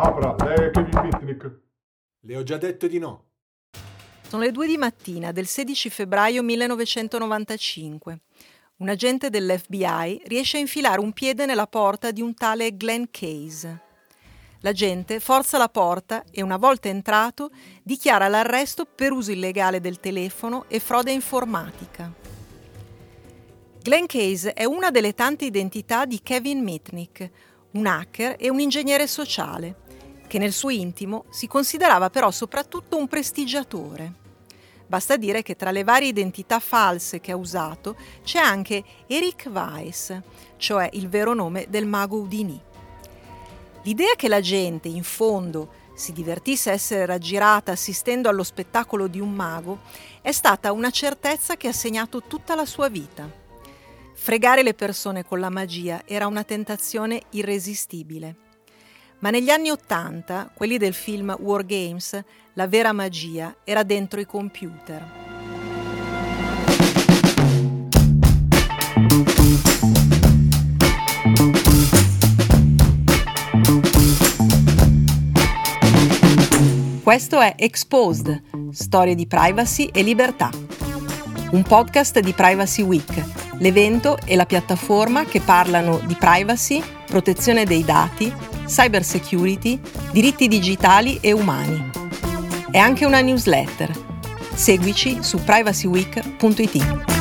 Apra, lei è Kevin Mitnick. Le ho già detto di no. Sono le due di mattina del 16 febbraio 1995. Un agente dell'FBI riesce a infilare un piede nella porta di un tale Glenn Case. L'agente forza la porta e, una volta entrato, dichiara l'arresto per uso illegale del telefono e frode informatica. Glenn Case è una delle tante identità di Kevin Mitnick, un hacker e un ingegnere sociale, che nel suo intimo si considerava però soprattutto un prestigiatore. Basta dire che tra le varie identità false che ha usato c'è anche Eric Weiss, cioè il vero nome del mago Houdini. L'idea che la gente, in fondo, si divertisse a essere raggirata assistendo allo spettacolo di un mago è stata una certezza che ha segnato tutta la sua vita. Fregare le persone con la magia era una tentazione irresistibile. Ma negli anni Ottanta, quelli del film War Games, la vera magia era dentro i computer. Questo è Exposed, storie di privacy e libertà. Un podcast di Privacy Week, l'evento e la piattaforma che parlano di privacy, protezione dei dati, cyber security, diritti digitali e umani. È anche una newsletter. Seguici su privacyweek.it.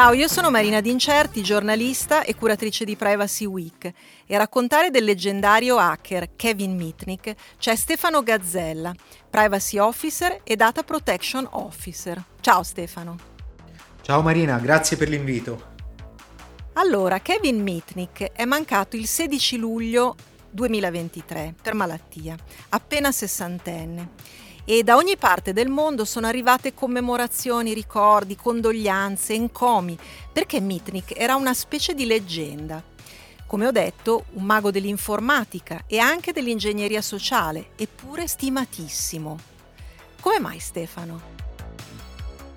Ciao, io sono Marina D'Incerti, giornalista e curatrice di Privacy Week e a raccontare del leggendario hacker Kevin Mitnick c'è Stefano Gazzella, Privacy Officer e Data Protection Officer. Ciao Stefano. Ciao Marina, grazie per l'invito. Allora, Kevin Mitnick è mancato il 16 luglio 2023 per malattia, appena sessantenne e da ogni parte del mondo sono arrivate commemorazioni, ricordi, condoglianze, encomi, perché Mitnick era una specie di leggenda. Come ho detto, un mago dell'informatica e anche dell'ingegneria sociale, eppure stimatissimo. Come mai Stefano?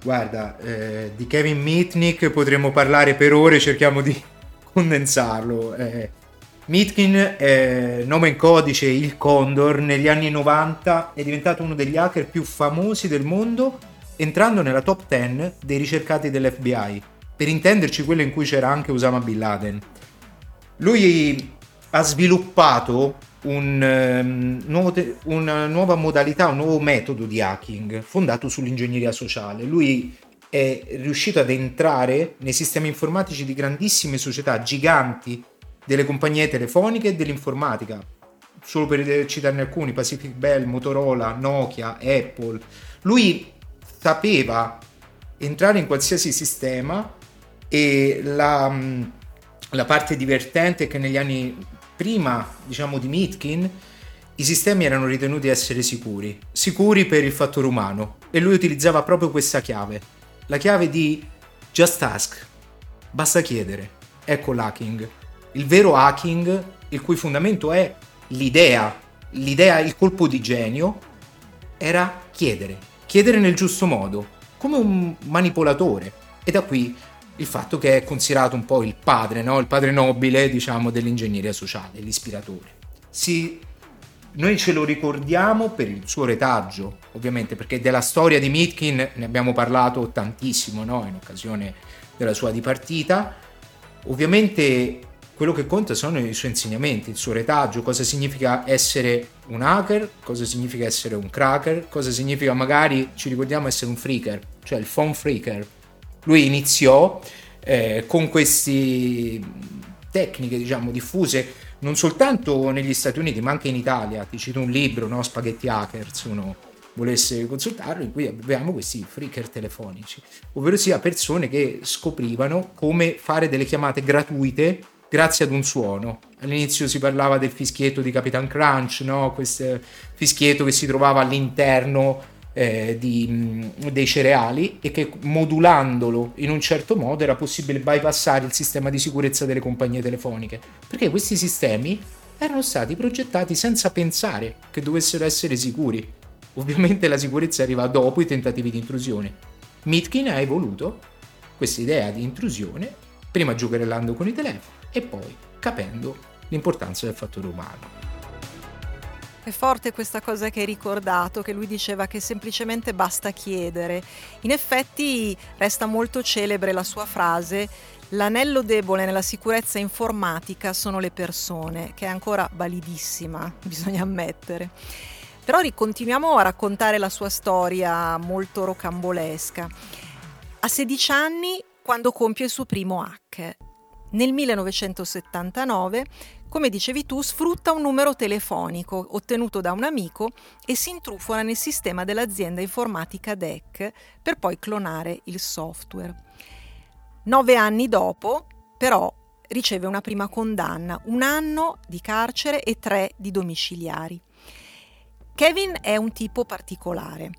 Guarda, eh, di Kevin Mitnick potremmo parlare per ore, cerchiamo di condensarlo. Eh, Mitkin, eh, nome in codice il Condor, negli anni 90 è diventato uno degli hacker più famosi del mondo, entrando nella top 10 dei ricercati dell'FBI. Per intenderci, quello in cui c'era anche Osama Bin Laden. Lui ha sviluppato un, um, nuovo te- una nuova modalità, un nuovo metodo di hacking fondato sull'ingegneria sociale. Lui è riuscito ad entrare nei sistemi informatici di grandissime società giganti delle compagnie telefoniche e dell'informatica. Solo per citarne alcuni, Pacific Bell, Motorola, Nokia, Apple. Lui sapeva entrare in qualsiasi sistema e la, mm, la parte divertente è che negli anni prima, diciamo, di Mitkin, i sistemi erano ritenuti essere sicuri, sicuri per il fattore umano. E lui utilizzava proprio questa chiave, la chiave di just ask, basta chiedere, ecco l'hacking il vero hacking, il cui fondamento è l'idea, l'idea, il colpo di genio, era chiedere, chiedere nel giusto modo, come un manipolatore. E da qui il fatto che è considerato un po' il padre, no? il padre nobile, diciamo, dell'ingegneria sociale, l'ispiratore. Si, noi ce lo ricordiamo per il suo retaggio, ovviamente, perché della storia di Mitkin ne abbiamo parlato tantissimo no? in occasione della sua dipartita. Ovviamente quello che conta sono i suoi insegnamenti, il suo retaggio, cosa significa essere un hacker, cosa significa essere un cracker, cosa significa magari, ci ricordiamo, essere un freaker, cioè il phone freaker. Lui iniziò eh, con queste tecniche, diciamo, diffuse non soltanto negli Stati Uniti, ma anche in Italia. Ti cito un libro, no? Spaghetti Hackers, se uno volesse consultarlo, in cui abbiamo questi freaker telefonici, ovvero sia persone che scoprivano come fare delle chiamate gratuite grazie ad un suono. All'inizio si parlava del fischietto di Capitan Crunch, no? questo fischietto che si trovava all'interno eh, di, dei cereali e che modulandolo in un certo modo era possibile bypassare il sistema di sicurezza delle compagnie telefoniche, perché questi sistemi erano stati progettati senza pensare che dovessero essere sicuri. Ovviamente la sicurezza arriva dopo i tentativi di intrusione. Mitkin ha evoluto questa idea di intrusione, prima giocherellando con i telefoni e poi capendo l'importanza del fattore umano. È forte questa cosa che hai ricordato, che lui diceva che semplicemente basta chiedere. In effetti resta molto celebre la sua frase, l'anello debole nella sicurezza informatica sono le persone, che è ancora validissima, bisogna ammettere. Però continuiamo a raccontare la sua storia molto rocambolesca. A 16 anni, quando compie il suo primo hack, nel 1979 come dicevi tu, sfrutta un numero telefonico ottenuto da un amico e si intrufola nel sistema dell'azienda informatica DEC per poi clonare il software. Nove anni dopo, però, riceve una prima condanna, un anno di carcere e tre di domiciliari. Kevin è un tipo particolare.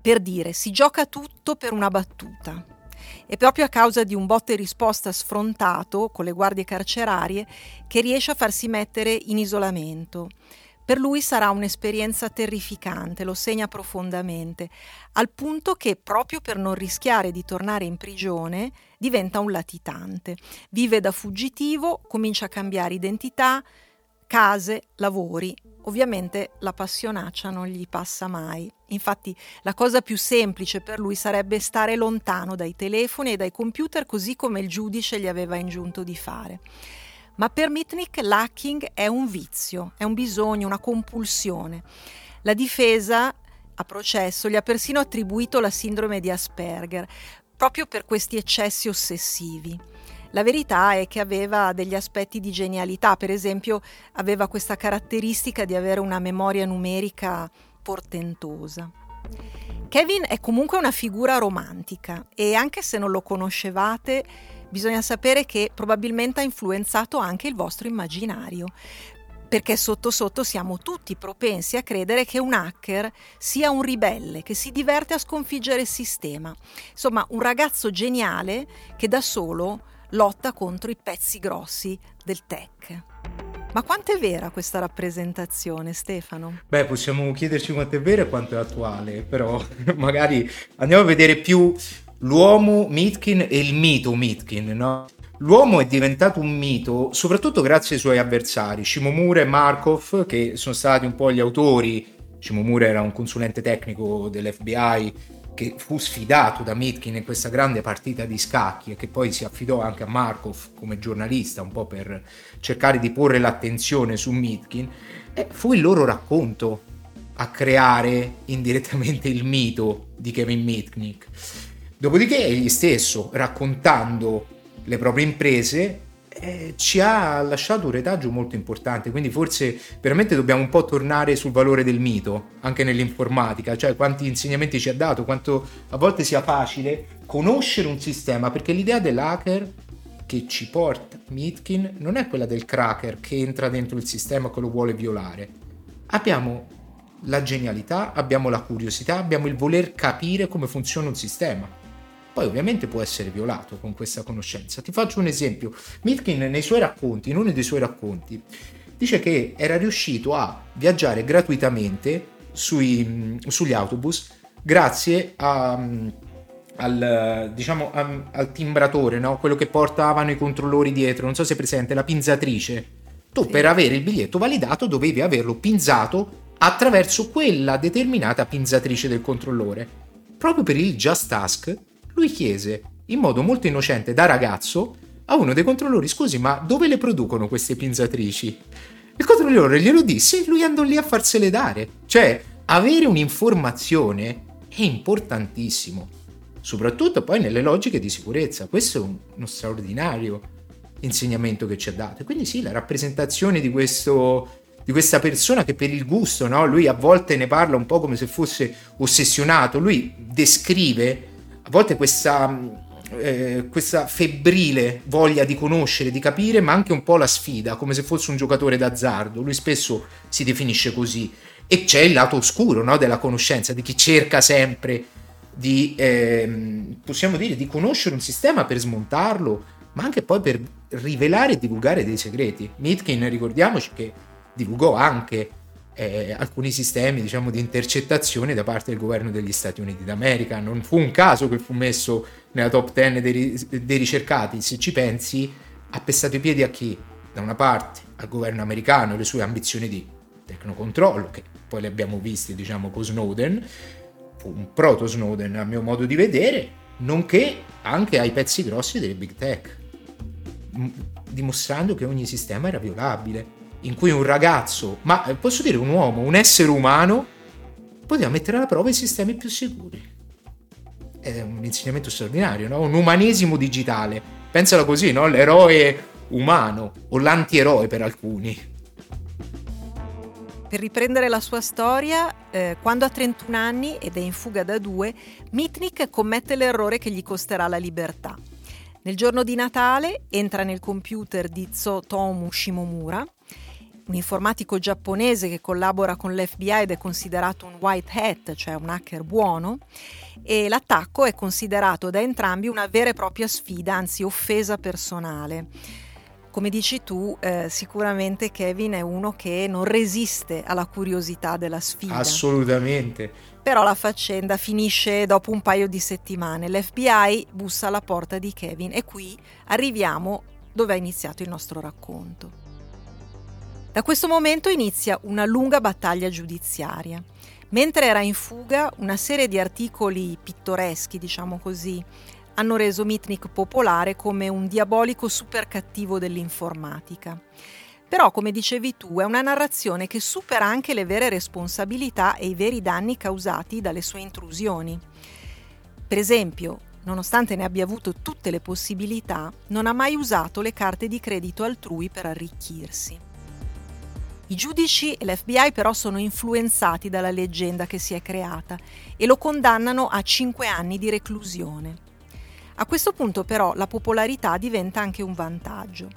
Per dire, si gioca tutto per una battuta. È proprio a causa di un botte risposta sfrontato con le guardie carcerarie che riesce a farsi mettere in isolamento. Per lui sarà un'esperienza terrificante, lo segna profondamente, al punto che proprio per non rischiare di tornare in prigione diventa un latitante. Vive da fuggitivo, comincia a cambiare identità, case, lavori. Ovviamente la passionaccia non gli passa mai. Infatti la cosa più semplice per lui sarebbe stare lontano dai telefoni e dai computer così come il giudice gli aveva ingiunto di fare. Ma per Mitnick l'hacking è un vizio, è un bisogno, una compulsione. La difesa a processo gli ha persino attribuito la sindrome di Asperger, proprio per questi eccessi ossessivi. La verità è che aveva degli aspetti di genialità, per esempio aveva questa caratteristica di avere una memoria numerica portentosa. Kevin è comunque una figura romantica e anche se non lo conoscevate, bisogna sapere che probabilmente ha influenzato anche il vostro immaginario, perché sotto sotto siamo tutti propensi a credere che un hacker sia un ribelle che si diverte a sconfiggere il sistema. Insomma, un ragazzo geniale che da solo lotta contro i pezzi grossi del tech. Ma quanto è vera questa rappresentazione, Stefano? Beh, possiamo chiederci quanto è vera e quanto è attuale, però magari andiamo a vedere più l'uomo Mitkin e il mito Mitkin, no? L'uomo è diventato un mito soprattutto grazie ai suoi avversari, Shimomura e Markov, che sono stati un po' gli autori. Shimomura era un consulente tecnico dell'FBI che fu sfidato da Mitkin in questa grande partita di scacchi e che poi si affidò anche a Markov come giornalista un po' per cercare di porre l'attenzione su Mitkin, fu il loro racconto a creare indirettamente il mito di Kevin Mitnick. Dopodiché egli stesso, raccontando le proprie imprese, eh, ci ha lasciato un retaggio molto importante, quindi forse veramente dobbiamo un po' tornare sul valore del mito, anche nell'informatica, cioè quanti insegnamenti ci ha dato, quanto a volte sia facile conoscere un sistema, perché l'idea dell'hacker che ci porta Mitkin non è quella del cracker che entra dentro il sistema e che lo vuole violare. Abbiamo la genialità, abbiamo la curiosità, abbiamo il voler capire come funziona un sistema poi ovviamente può essere violato con questa conoscenza. Ti faccio un esempio. Mitkin nei suoi racconti, in uno dei suoi racconti, dice che era riuscito a viaggiare gratuitamente sui, sugli autobus grazie a, al, diciamo, al timbratore, no? quello che portavano i controllori dietro, non so se è presente, la pinzatrice. Tu per avere il biglietto validato dovevi averlo pinzato attraverso quella determinata pinzatrice del controllore. Proprio per il Just Ask lui chiese, in modo molto innocente da ragazzo, a uno dei controllori, scusi, ma dove le producono queste pinzatrici? Il controllore glielo disse e lui andò lì a farsele dare. Cioè, avere un'informazione è importantissimo, soprattutto poi nelle logiche di sicurezza. Questo è un, uno straordinario insegnamento che ci ha dato. Quindi sì, la rappresentazione di questo di questa persona che per il gusto, no? lui a volte ne parla un po' come se fosse ossessionato, lui descrive a volte questa, eh, questa febbrile voglia di conoscere, di capire, ma anche un po' la sfida, come se fosse un giocatore d'azzardo. Lui spesso si definisce così. E c'è il lato oscuro no, della conoscenza, di chi cerca sempre di, eh, possiamo dire, di conoscere un sistema per smontarlo, ma anche poi per rivelare e divulgare dei segreti. Mitkin, ricordiamoci che divulgò anche eh, alcuni sistemi diciamo, di intercettazione da parte del governo degli Stati Uniti d'America. Non fu un caso che fu messo nella top 10 dei, dei ricercati, se ci pensi, ha pestato i piedi a chi? Da una parte al governo americano e le sue ambizioni di tecnocontrollo, che poi le abbiamo viste diciamo, con Snowden, fu un proto Snowden a mio modo di vedere, nonché anche ai pezzi grossi delle big tech, dimostrando che ogni sistema era violabile in cui un ragazzo, ma eh, posso dire un uomo, un essere umano, poteva mettere alla prova i sistemi più sicuri. È un insegnamento straordinario, no? Un umanesimo digitale. Pensala così, no? L'eroe umano o l'antieroe per alcuni. Per riprendere la sua storia, eh, quando ha 31 anni ed è in fuga da due, Mitnick commette l'errore che gli costerà la libertà. Nel giorno di Natale entra nel computer di Tsotomu Shimomura, un informatico giapponese che collabora con l'FBI ed è considerato un white hat, cioè un hacker buono, e l'attacco è considerato da entrambi una vera e propria sfida, anzi offesa personale. Come dici tu, eh, sicuramente Kevin è uno che non resiste alla curiosità della sfida. Assolutamente. Però la faccenda finisce dopo un paio di settimane. L'FBI bussa alla porta di Kevin e qui arriviamo dove è iniziato il nostro racconto. Da questo momento inizia una lunga battaglia giudiziaria. Mentre era in fuga, una serie di articoli pittoreschi, diciamo così, hanno reso Mitnick popolare come un diabolico super cattivo dell'informatica. Però, come dicevi tu, è una narrazione che supera anche le vere responsabilità e i veri danni causati dalle sue intrusioni. Per esempio, nonostante ne abbia avuto tutte le possibilità, non ha mai usato le carte di credito altrui per arricchirsi. I giudici e l'FBI però sono influenzati dalla leggenda che si è creata e lo condannano a 5 anni di reclusione. A questo punto però la popolarità diventa anche un vantaggio.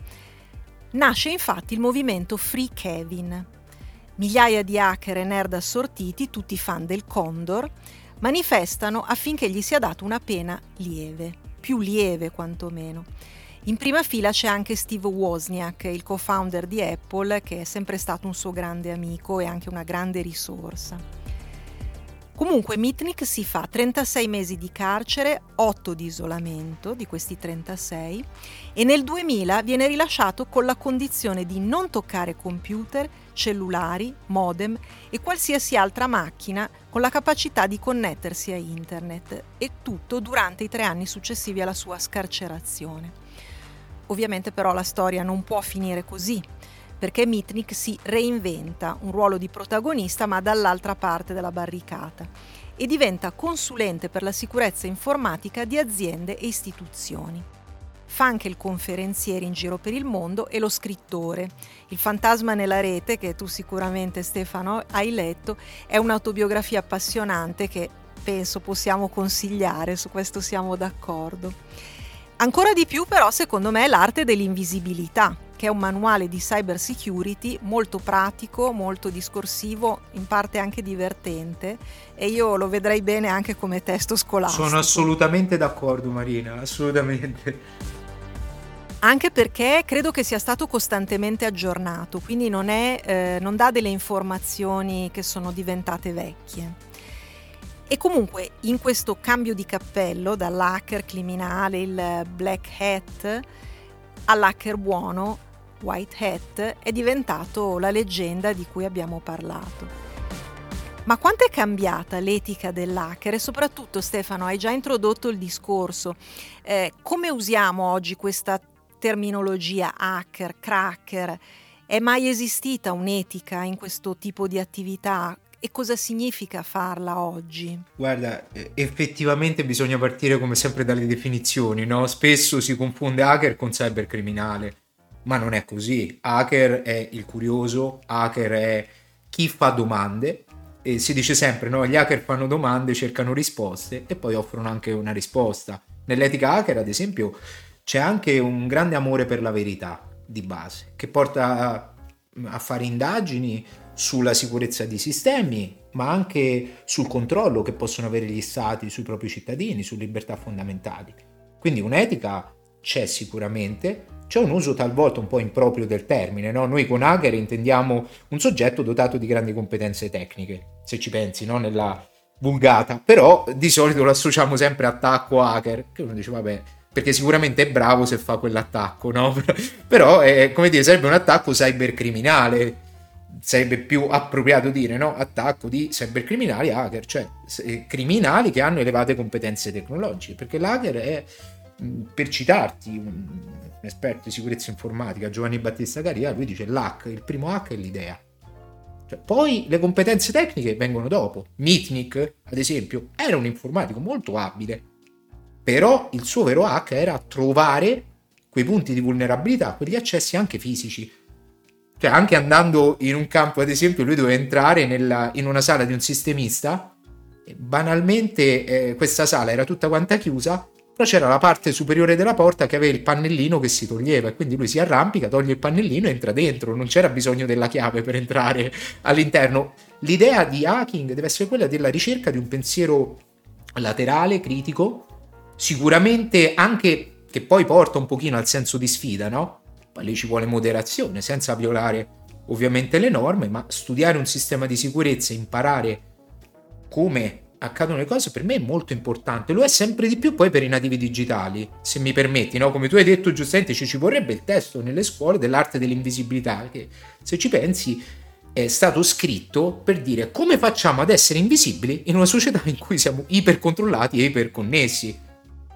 Nasce infatti il movimento Free Kevin. Migliaia di hacker e nerd assortiti, tutti fan del Condor, manifestano affinché gli sia data una pena lieve, più lieve quantomeno in prima fila c'è anche Steve Wozniak, il co-founder di Apple, che è sempre stato un suo grande amico e anche una grande risorsa. Comunque Mitnick si fa 36 mesi di carcere, 8 di isolamento di questi 36 e nel 2000 viene rilasciato con la condizione di non toccare computer, cellulari, modem e qualsiasi altra macchina con la capacità di connettersi a internet e tutto durante i tre anni successivi alla sua scarcerazione. Ovviamente però la storia non può finire così, perché Mitnick si reinventa un ruolo di protagonista ma dall'altra parte della barricata e diventa consulente per la sicurezza informatica di aziende e istituzioni. Fa anche il conferenziere in giro per il mondo e lo scrittore. Il fantasma nella rete, che tu sicuramente Stefano hai letto, è un'autobiografia appassionante che penso possiamo consigliare, su questo siamo d'accordo. Ancora di più però secondo me è l'arte dell'invisibilità, che è un manuale di cyber security molto pratico, molto discorsivo, in parte anche divertente e io lo vedrei bene anche come testo scolastico. Sono assolutamente d'accordo Marina, assolutamente. Anche perché credo che sia stato costantemente aggiornato, quindi non, è, eh, non dà delle informazioni che sono diventate vecchie. E comunque in questo cambio di cappello dall'hacker criminale, il black hat, all'hacker buono, white hat, è diventato la leggenda di cui abbiamo parlato. Ma quanto è cambiata l'etica dell'hacker e soprattutto Stefano hai già introdotto il discorso, eh, come usiamo oggi questa terminologia hacker, cracker? È mai esistita un'etica in questo tipo di attività? E cosa significa farla oggi? Guarda, eh, effettivamente bisogna partire come sempre dalle definizioni, no? Spesso si confonde hacker con cybercriminale, ma non è così. Hacker è il curioso, hacker è chi fa domande e si dice sempre, no? Gli hacker fanno domande, cercano risposte e poi offrono anche una risposta. Nell'etica hacker, ad esempio, c'è anche un grande amore per la verità di base, che porta a fare indagini sulla sicurezza dei sistemi, ma anche sul controllo che possono avere gli stati sui propri cittadini, su libertà fondamentali. Quindi un'etica c'è sicuramente, c'è un uso talvolta un po' improprio del termine, no? Noi con hacker intendiamo un soggetto dotato di grandi competenze tecniche, se ci pensi, no? Nella vulgata, però di solito lo associamo sempre attacco hacker, che uno dice vabbè, perché sicuramente è bravo se fa quell'attacco, no? Però è, come dire, sarebbe un attacco cybercriminale, sarebbe più appropriato dire, no? Attacco di cybercriminali hacker, cioè criminali che hanno elevate competenze tecnologiche, perché l'hacker è, per citarti, un, esperto di sicurezza informatica, Giovanni Battista Caria, lui dice l'hack, il primo hack è l'idea. Cioè, poi le competenze tecniche vengono dopo. Mitnick, ad esempio, era un informatico molto abile, però il suo vero hack era trovare quei punti di vulnerabilità, quegli accessi anche fisici. Cioè, anche andando in un campo, ad esempio, lui doveva entrare nella, in una sala di un sistemista, banalmente eh, questa sala era tutta quanta chiusa, però c'era la parte superiore della porta che aveva il pannellino che si toglieva e quindi lui si arrampica, toglie il pannellino e entra dentro, non c'era bisogno della chiave per entrare all'interno. L'idea di hacking deve essere quella della ricerca di un pensiero laterale, critico, sicuramente anche che poi porta un pochino al senso di sfida, no? Poi lì ci vuole moderazione, senza violare ovviamente le norme, ma studiare un sistema di sicurezza, imparare come accadono le cose per me è molto importante. Lo è sempre di più poi per i nativi digitali, se mi permetti, no? Come tu hai detto giustamente, ci, vorrebbe il testo nelle scuole dell'arte dell'invisibilità, che se ci pensi è stato scritto per dire come facciamo ad essere invisibili in una società in cui siamo ipercontrollati e iperconnessi.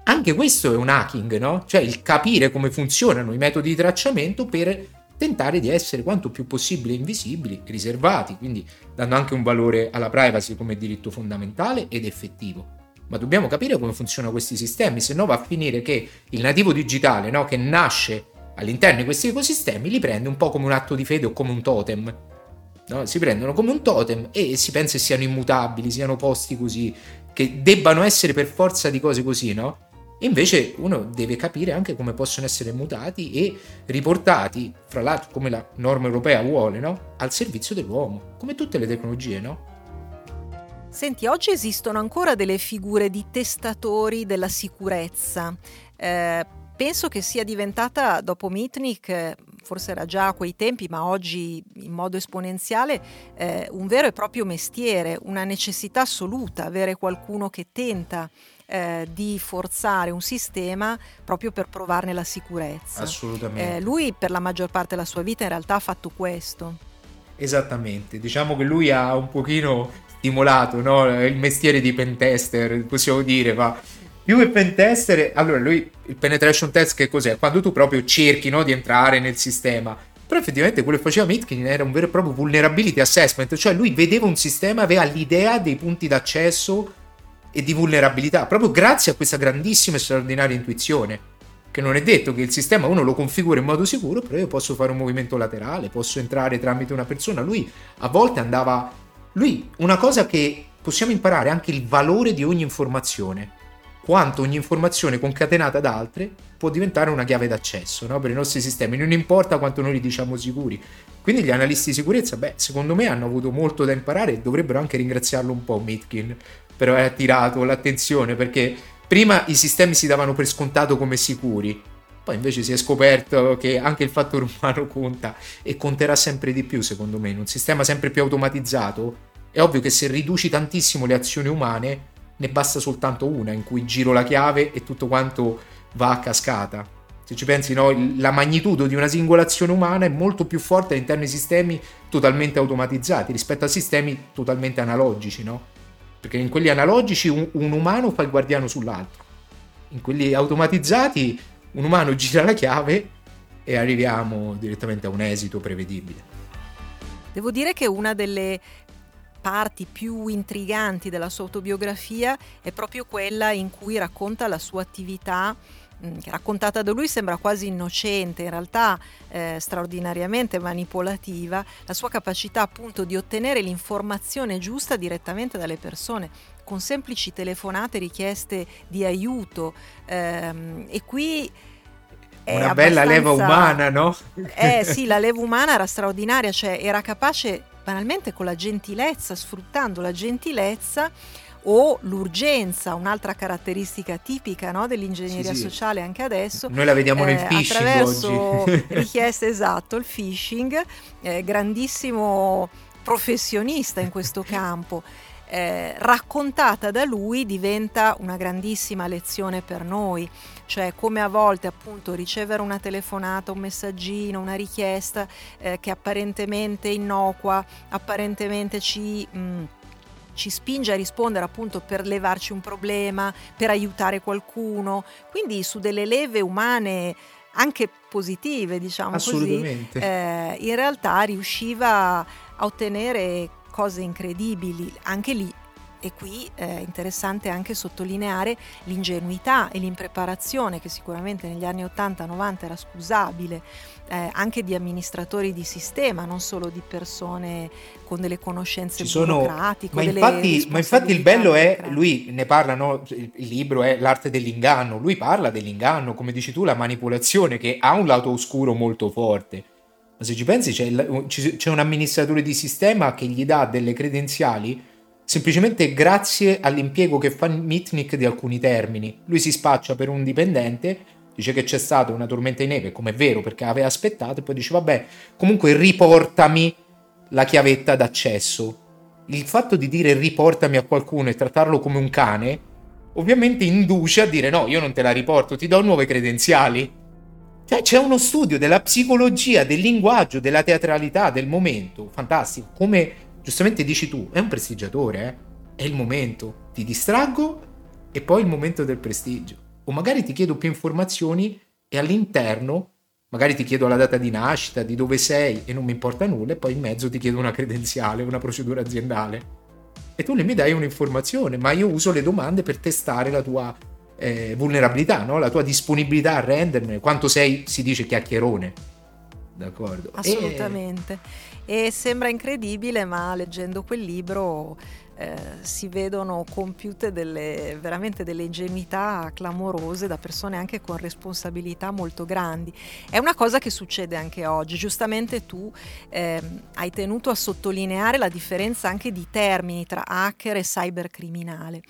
Anche questo è un hacking, no? Cioè il capire come funzionano i metodi di tracciamento per tentare di essere quanto più possibile invisibili, riservati, quindi dando anche un valore alla privacy come diritto fondamentale ed effettivo. Ma dobbiamo capire come funzionano questi sistemi, se no va a finire che il nativo digitale, no, che nasce all'interno di questi ecosistemi, li prende un po' come un atto di fede o come un totem. No? Si prendono come un totem e si pensa che siano immutabili, siano posti così, che debbano essere per forza di cose così, no? Invece uno deve capire anche come possono essere mutati e riportati, fra l'altro come la norma europea vuole, no? al servizio dell'uomo, come tutte le tecnologie, no? Senti, oggi esistono ancora delle figure di testatori della sicurezza. Eh, penso che sia diventata, dopo Mitnick, forse era già a quei tempi, ma oggi in modo esponenziale, eh, un vero e proprio mestiere, una necessità assoluta, avere qualcuno che tenta eh, di forzare un sistema proprio per provarne la sicurezza. Assolutamente. Eh, lui per la maggior parte della sua vita in realtà ha fatto questo. Esattamente, diciamo che lui ha un pochino stimolato no? il mestiere di pentester, possiamo dire, ma più che pentester, allora lui, il penetration test che cos'è? Quando tu proprio cerchi no, di entrare nel sistema, però effettivamente quello che faceva Mitkin era un vero e proprio vulnerability assessment, cioè lui vedeva un sistema, aveva l'idea dei punti d'accesso e di vulnerabilità, proprio grazie a questa grandissima e straordinaria intuizione. Che non è detto che il sistema uno lo configura in modo sicuro, però io posso fare un movimento laterale, posso entrare tramite una persona. Lui a volte andava. Lui, una cosa che possiamo imparare anche il valore di ogni informazione. Quanto ogni informazione concatenata ad altre può diventare una chiave d'accesso no? per i nostri sistemi, non importa quanto noi li diciamo sicuri. Quindi gli analisti di sicurezza, beh, secondo me hanno avuto molto da imparare e dovrebbero anche ringraziarlo un po' Mitkin per aver attirato l'attenzione perché prima i sistemi si davano per scontato come sicuri, poi invece si è scoperto che anche il fattore umano conta e conterà sempre di più secondo me in un sistema sempre più automatizzato. È ovvio che se riduci tantissimo le azioni umane ne basta soltanto una in cui giro la chiave e tutto quanto va a cascata. Se ci pensi, no, la magnitudo di una singola azione umana è molto più forte all'interno di sistemi totalmente automatizzati rispetto a sistemi totalmente analogici, no? Perché in quelli analogici un, un umano fa il guardiano sull'altro, in quelli automatizzati un umano gira la chiave e arriviamo direttamente a un esito prevedibile. Devo dire che una delle parti più intriganti della sua autobiografia è proprio quella in cui racconta la sua attività raccontata da lui sembra quasi innocente, in realtà eh, straordinariamente manipolativa, la sua capacità appunto di ottenere l'informazione giusta direttamente dalle persone con semplici telefonate richieste di aiuto ehm, e qui una bella leva umana, no? Eh sì, la leva umana era straordinaria, cioè era capace banalmente con la gentilezza, sfruttando la gentilezza o l'urgenza, un'altra caratteristica tipica no, dell'ingegneria Sì, sì. sociale anche adesso. Noi la vediamo nel eh, phishing attraverso oggi. richieste esatto, il phishing, eh, grandissimo professionista in questo campo. eh, raccontata da lui diventa una grandissima lezione per noi, cioè come a volte appunto ricevere una telefonata, un messaggino, una richiesta eh, che apparentemente innocua, apparentemente ci... mh, ci spinge a rispondere appunto per levarci un problema, per aiutare qualcuno, quindi su delle leve umane anche positive, diciamo così, eh, in realtà riusciva a ottenere cose incredibili, anche lì. E qui è interessante anche sottolineare l'ingenuità e l'impreparazione che sicuramente negli anni 80-90 era scusabile, eh, anche di amministratori di sistema, non solo di persone con delle conoscenze Ci sono, burocratiche. ma infatti, ma infatti il bello è, lui ne parla, no? il libro è l'arte dell'inganno, lui parla dell'inganno, come dici tu, la manipolazione che ha un lato oscuro molto forte. Ma se ci pensi c'è, c'è un amministratore di sistema che gli dà delle credenziali semplicemente grazie all'impiego che fa Mitnick di alcuni termini. Lui si spaccia per un dipendente, dice che c'è stata una tormenta di neve, come è vero perché aveva aspettato, e poi dice vabbè, comunque riportami la chiavetta d'accesso. Il fatto di dire riportami a qualcuno e trattarlo come un cane, ovviamente induce a dire no, io non te la riporto, ti do nuove credenziali. Cioè c'è uno studio della psicologia, del linguaggio, della teatralità, del momento, fantastico. Come giustamente dici tu, è un prestigiatore, eh? è il momento. Ti distraggo e poi il momento del prestigio. O magari ti chiedo più informazioni e all'interno magari ti chiedo la data di nascita, di dove sei e non mi importa nulla e poi in mezzo ti chiedo una credenziale, una procedura aziendale. E tu mi dai un'informazione, ma io uso le domande per testare la tua eh, vulnerabilità, no? la tua disponibilità a rendermene, quanto sei, si dice, chiacchierone. D'accordo. Assolutamente. E sembra incredibile, ma leggendo quel libro eh, si vedono compiute delle, veramente delle ingenuità clamorose da persone anche con responsabilità molto grandi. È una cosa che succede anche oggi. Giustamente tu ehm, hai tenuto a sottolineare la differenza anche di termini tra hacker e cybercriminale.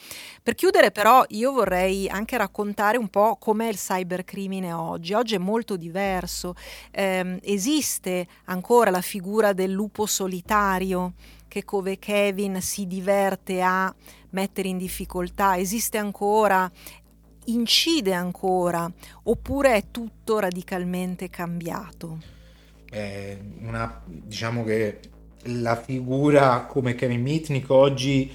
Per chiudere però io vorrei anche raccontare un po' com'è il cybercrimine oggi. Oggi è molto diverso, Ehm, esiste ancora la figura del lupo solitario che come Kevin si diverte a mettere in difficoltà, esiste ancora, incide ancora, oppure è tutto radicalmente cambiato? è una, diciamo che la figura come Kevin Mitnick oggi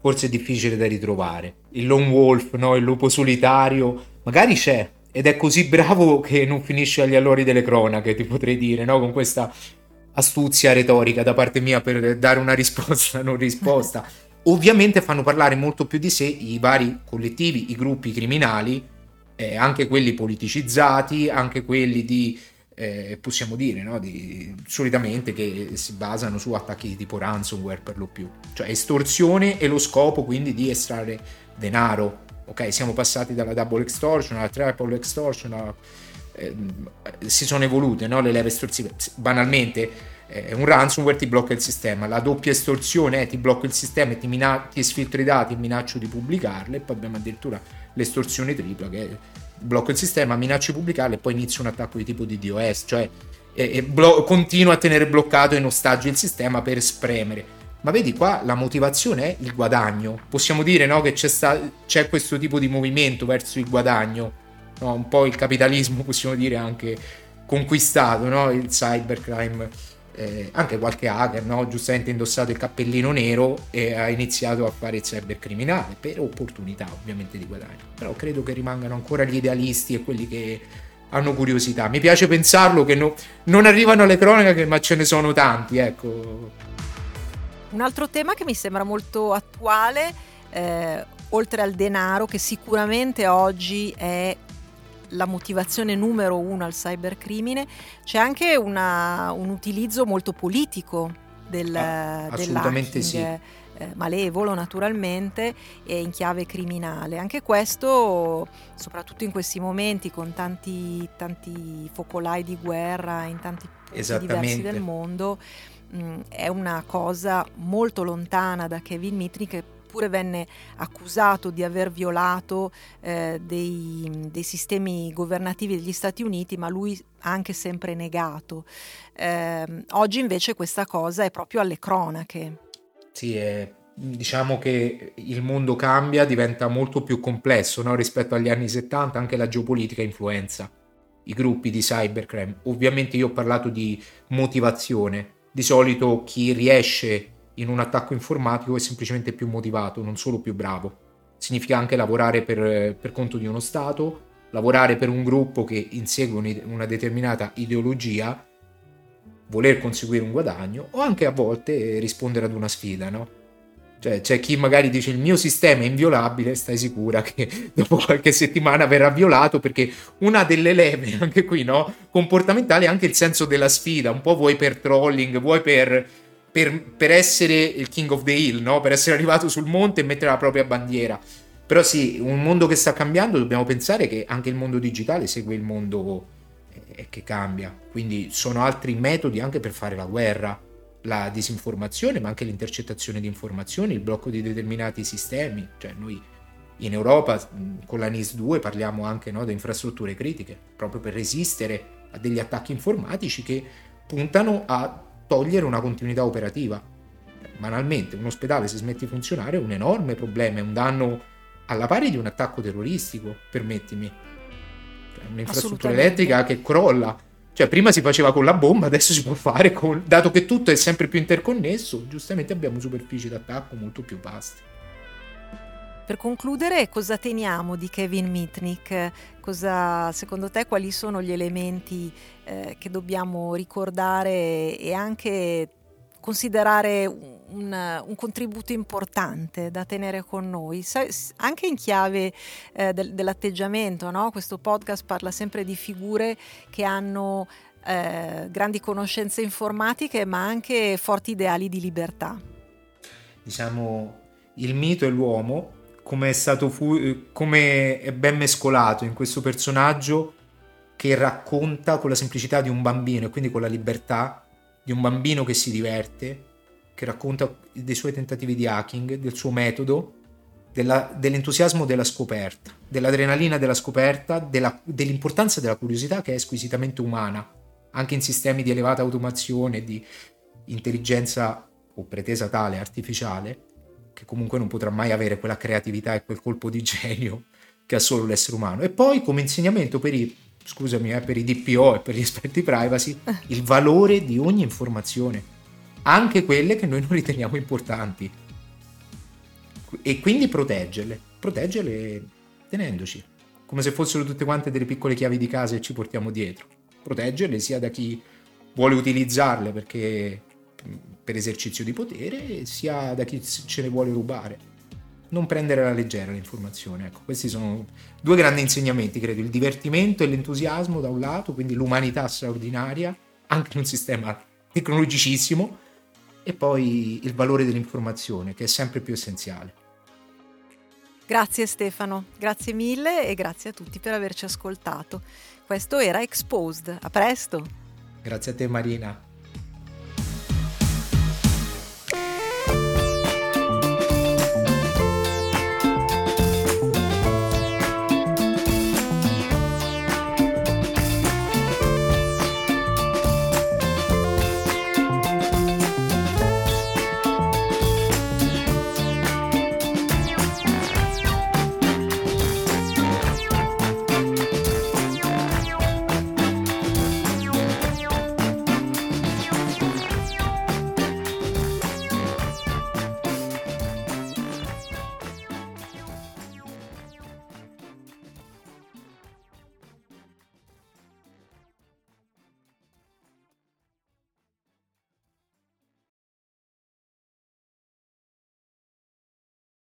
forse è difficile da ritrovare. Il lone wolf, no? il lupo solitario, magari c'è ed è così bravo che non finisce agli allori delle cronache, ti potrei dire, no? con questa astuzia retorica da parte mia per dare una risposta non risposta. Ovviamente fanno parlare molto più di sé i vari collettivi, i gruppi criminali, eh, anche quelli politicizzati, anche quelli di eh, possiamo dire, no? di, solitamente che si basano su attacchi tipo ransomware per lo più, cioè estorsione e lo scopo quindi di estrarre denaro. Ok, siamo passati dalla double extortion alla triple extortion, a- ehm, si sono evolute no? le leve estorsive. Banalmente, eh, un ransomware ti blocca il sistema, la doppia estorsione è ti blocco il sistema e ti, mina- ti sfiltro i dati e minaccio di pubblicarle, poi abbiamo addirittura l'estorsione tripla che è blocco il sistema, minaccio di pubblicarle e poi inizio un attacco di tipo di DOS, cioè e, e blo- continua a tenere bloccato in ostaggio il sistema per spremere. Ma vedi qua la motivazione è il guadagno. Possiamo dire no, che c'è, sta- c'è questo tipo di movimento verso il guadagno, no? un po' il capitalismo possiamo dire anche conquistato, no? il cybercrime. Eh, anche qualche hacker, no? giustamente indossato il cappellino nero e ha iniziato a fare il cybercriminale per opportunità ovviamente di guadagno. Però credo che rimangano ancora gli idealisti e quelli che hanno curiosità. Mi piace pensarlo che no- non arrivano alle cronache, ma ce ne sono tanti, ecco. Un altro tema che mi sembra molto attuale, eh, oltre al denaro, che sicuramente oggi è la motivazione numero uno al cybercrimine, c'è anche una- un utilizzo molto politico del, Ah, assolutamente sì. eh, malevolo naturalmente e in chiave criminale. Anche questo, soprattutto in questi momenti con tanti, tanti focolai di guerra in tanti punti diversi del mondo, mh, è una cosa molto lontana da Kevin Mitnick che oppure venne accusato di aver violato eh, dei, dei, sistemi governativi degli Stati Uniti, ma lui ha anche sempre negato. Eh, oggi invece questa cosa è proprio alle cronache. Sì, è, diciamo che il mondo cambia, diventa molto più complesso no? rispetto agli anni 70, anche la geopolitica influenza i gruppi di cybercrime. Ovviamente io ho parlato di motivazione. Di solito chi riesce in un attacco informatico è semplicemente più motivato, non solo più bravo. Significa anche lavorare per, per conto di uno Stato, lavorare per un gruppo che insegue una determinata ideologia, voler conseguire un guadagno o anche a volte rispondere ad una sfida, no? Cioè, c'è chi magari dice il mio sistema è inviolabile, stai sicura che dopo qualche settimana verrà violato perché una delle leve, anche qui, no? Comportamentali è anche il senso della sfida, un po' vuoi per trolling, vuoi per, per, per essere il king of the hill, no? Per essere arrivato sul monte e mettere la propria bandiera. Però sì, un mondo che sta cambiando, dobbiamo pensare che anche il mondo digitale segue il mondo eh, che cambia. Quindi sono altri metodi anche per fare la guerra la disinformazione, ma anche l'intercettazione di informazioni, il blocco di determinati sistemi. Cioè noi in Europa con la NIS 2 parliamo anche no, di infrastrutture critiche, proprio per resistere a degli attacchi informatici che puntano a togliere una continuità operativa. Banalmente, un ospedale se smette di funzionare è un enorme problema, è un danno alla pari di un attacco terroristico, permettimi. Cioè, un'infrastruttura elettrica che crolla cioè, prima si faceva con la bomba, adesso si può fare con. Dato che tutto è sempre più interconnesso, giustamente abbiamo superfici d'attacco molto più vaste. Per concludere, cosa teniamo di Kevin Mitnick? Cosa, secondo te, quali sono gli elementi eh, che dobbiamo ricordare e anche considerare un, un, contributo importante da tenere con noi, anche in chiave eh, del, dell'atteggiamento. No? Questo podcast parla sempre di figure che hanno eh, grandi conoscenze informatiche, ma anche forti ideali di libertà. Diciamo, il mito e l'uomo, come è stato fu- come è ben mescolato in questo personaggio che racconta con la semplicità di un bambino e quindi con la libertà di un bambino che si diverte, che racconta dei suoi tentativi di hacking, del suo metodo, della, dell'entusiasmo della scoperta, dell'adrenalina della scoperta, della, dell'importanza della curiosità che è squisitamente umana, anche in sistemi di elevata automazione, di intelligenza o pretesa tale artificiale, che comunque non potrà mai avere quella creatività e quel colpo di genio che ha solo l'essere umano. E poi come insegnamento per i scusami, eh, per i DPO e per gli aspetti privacy, il valore di ogni informazione, anche quelle che noi non riteniamo importanti. E quindi proteggerle, proteggerle tenendoci, come se fossero tutte quante delle piccole chiavi di casa e ci portiamo dietro. Proteggerle sia da chi vuole utilizzarle perché per esercizio di potere, sia da chi ce ne vuole rubare non prendere alla leggera l'informazione. Ecco, questi sono due grandi insegnamenti, credo, il divertimento e l'entusiasmo da un lato, quindi l'umanità straordinaria, anche in un sistema tecnologicissimo, e poi il valore dell'informazione, che è sempre più essenziale. Grazie Stefano, grazie mille e grazie a tutti per averci ascoltato. Questo era Exposed, a presto! Grazie a te Marina.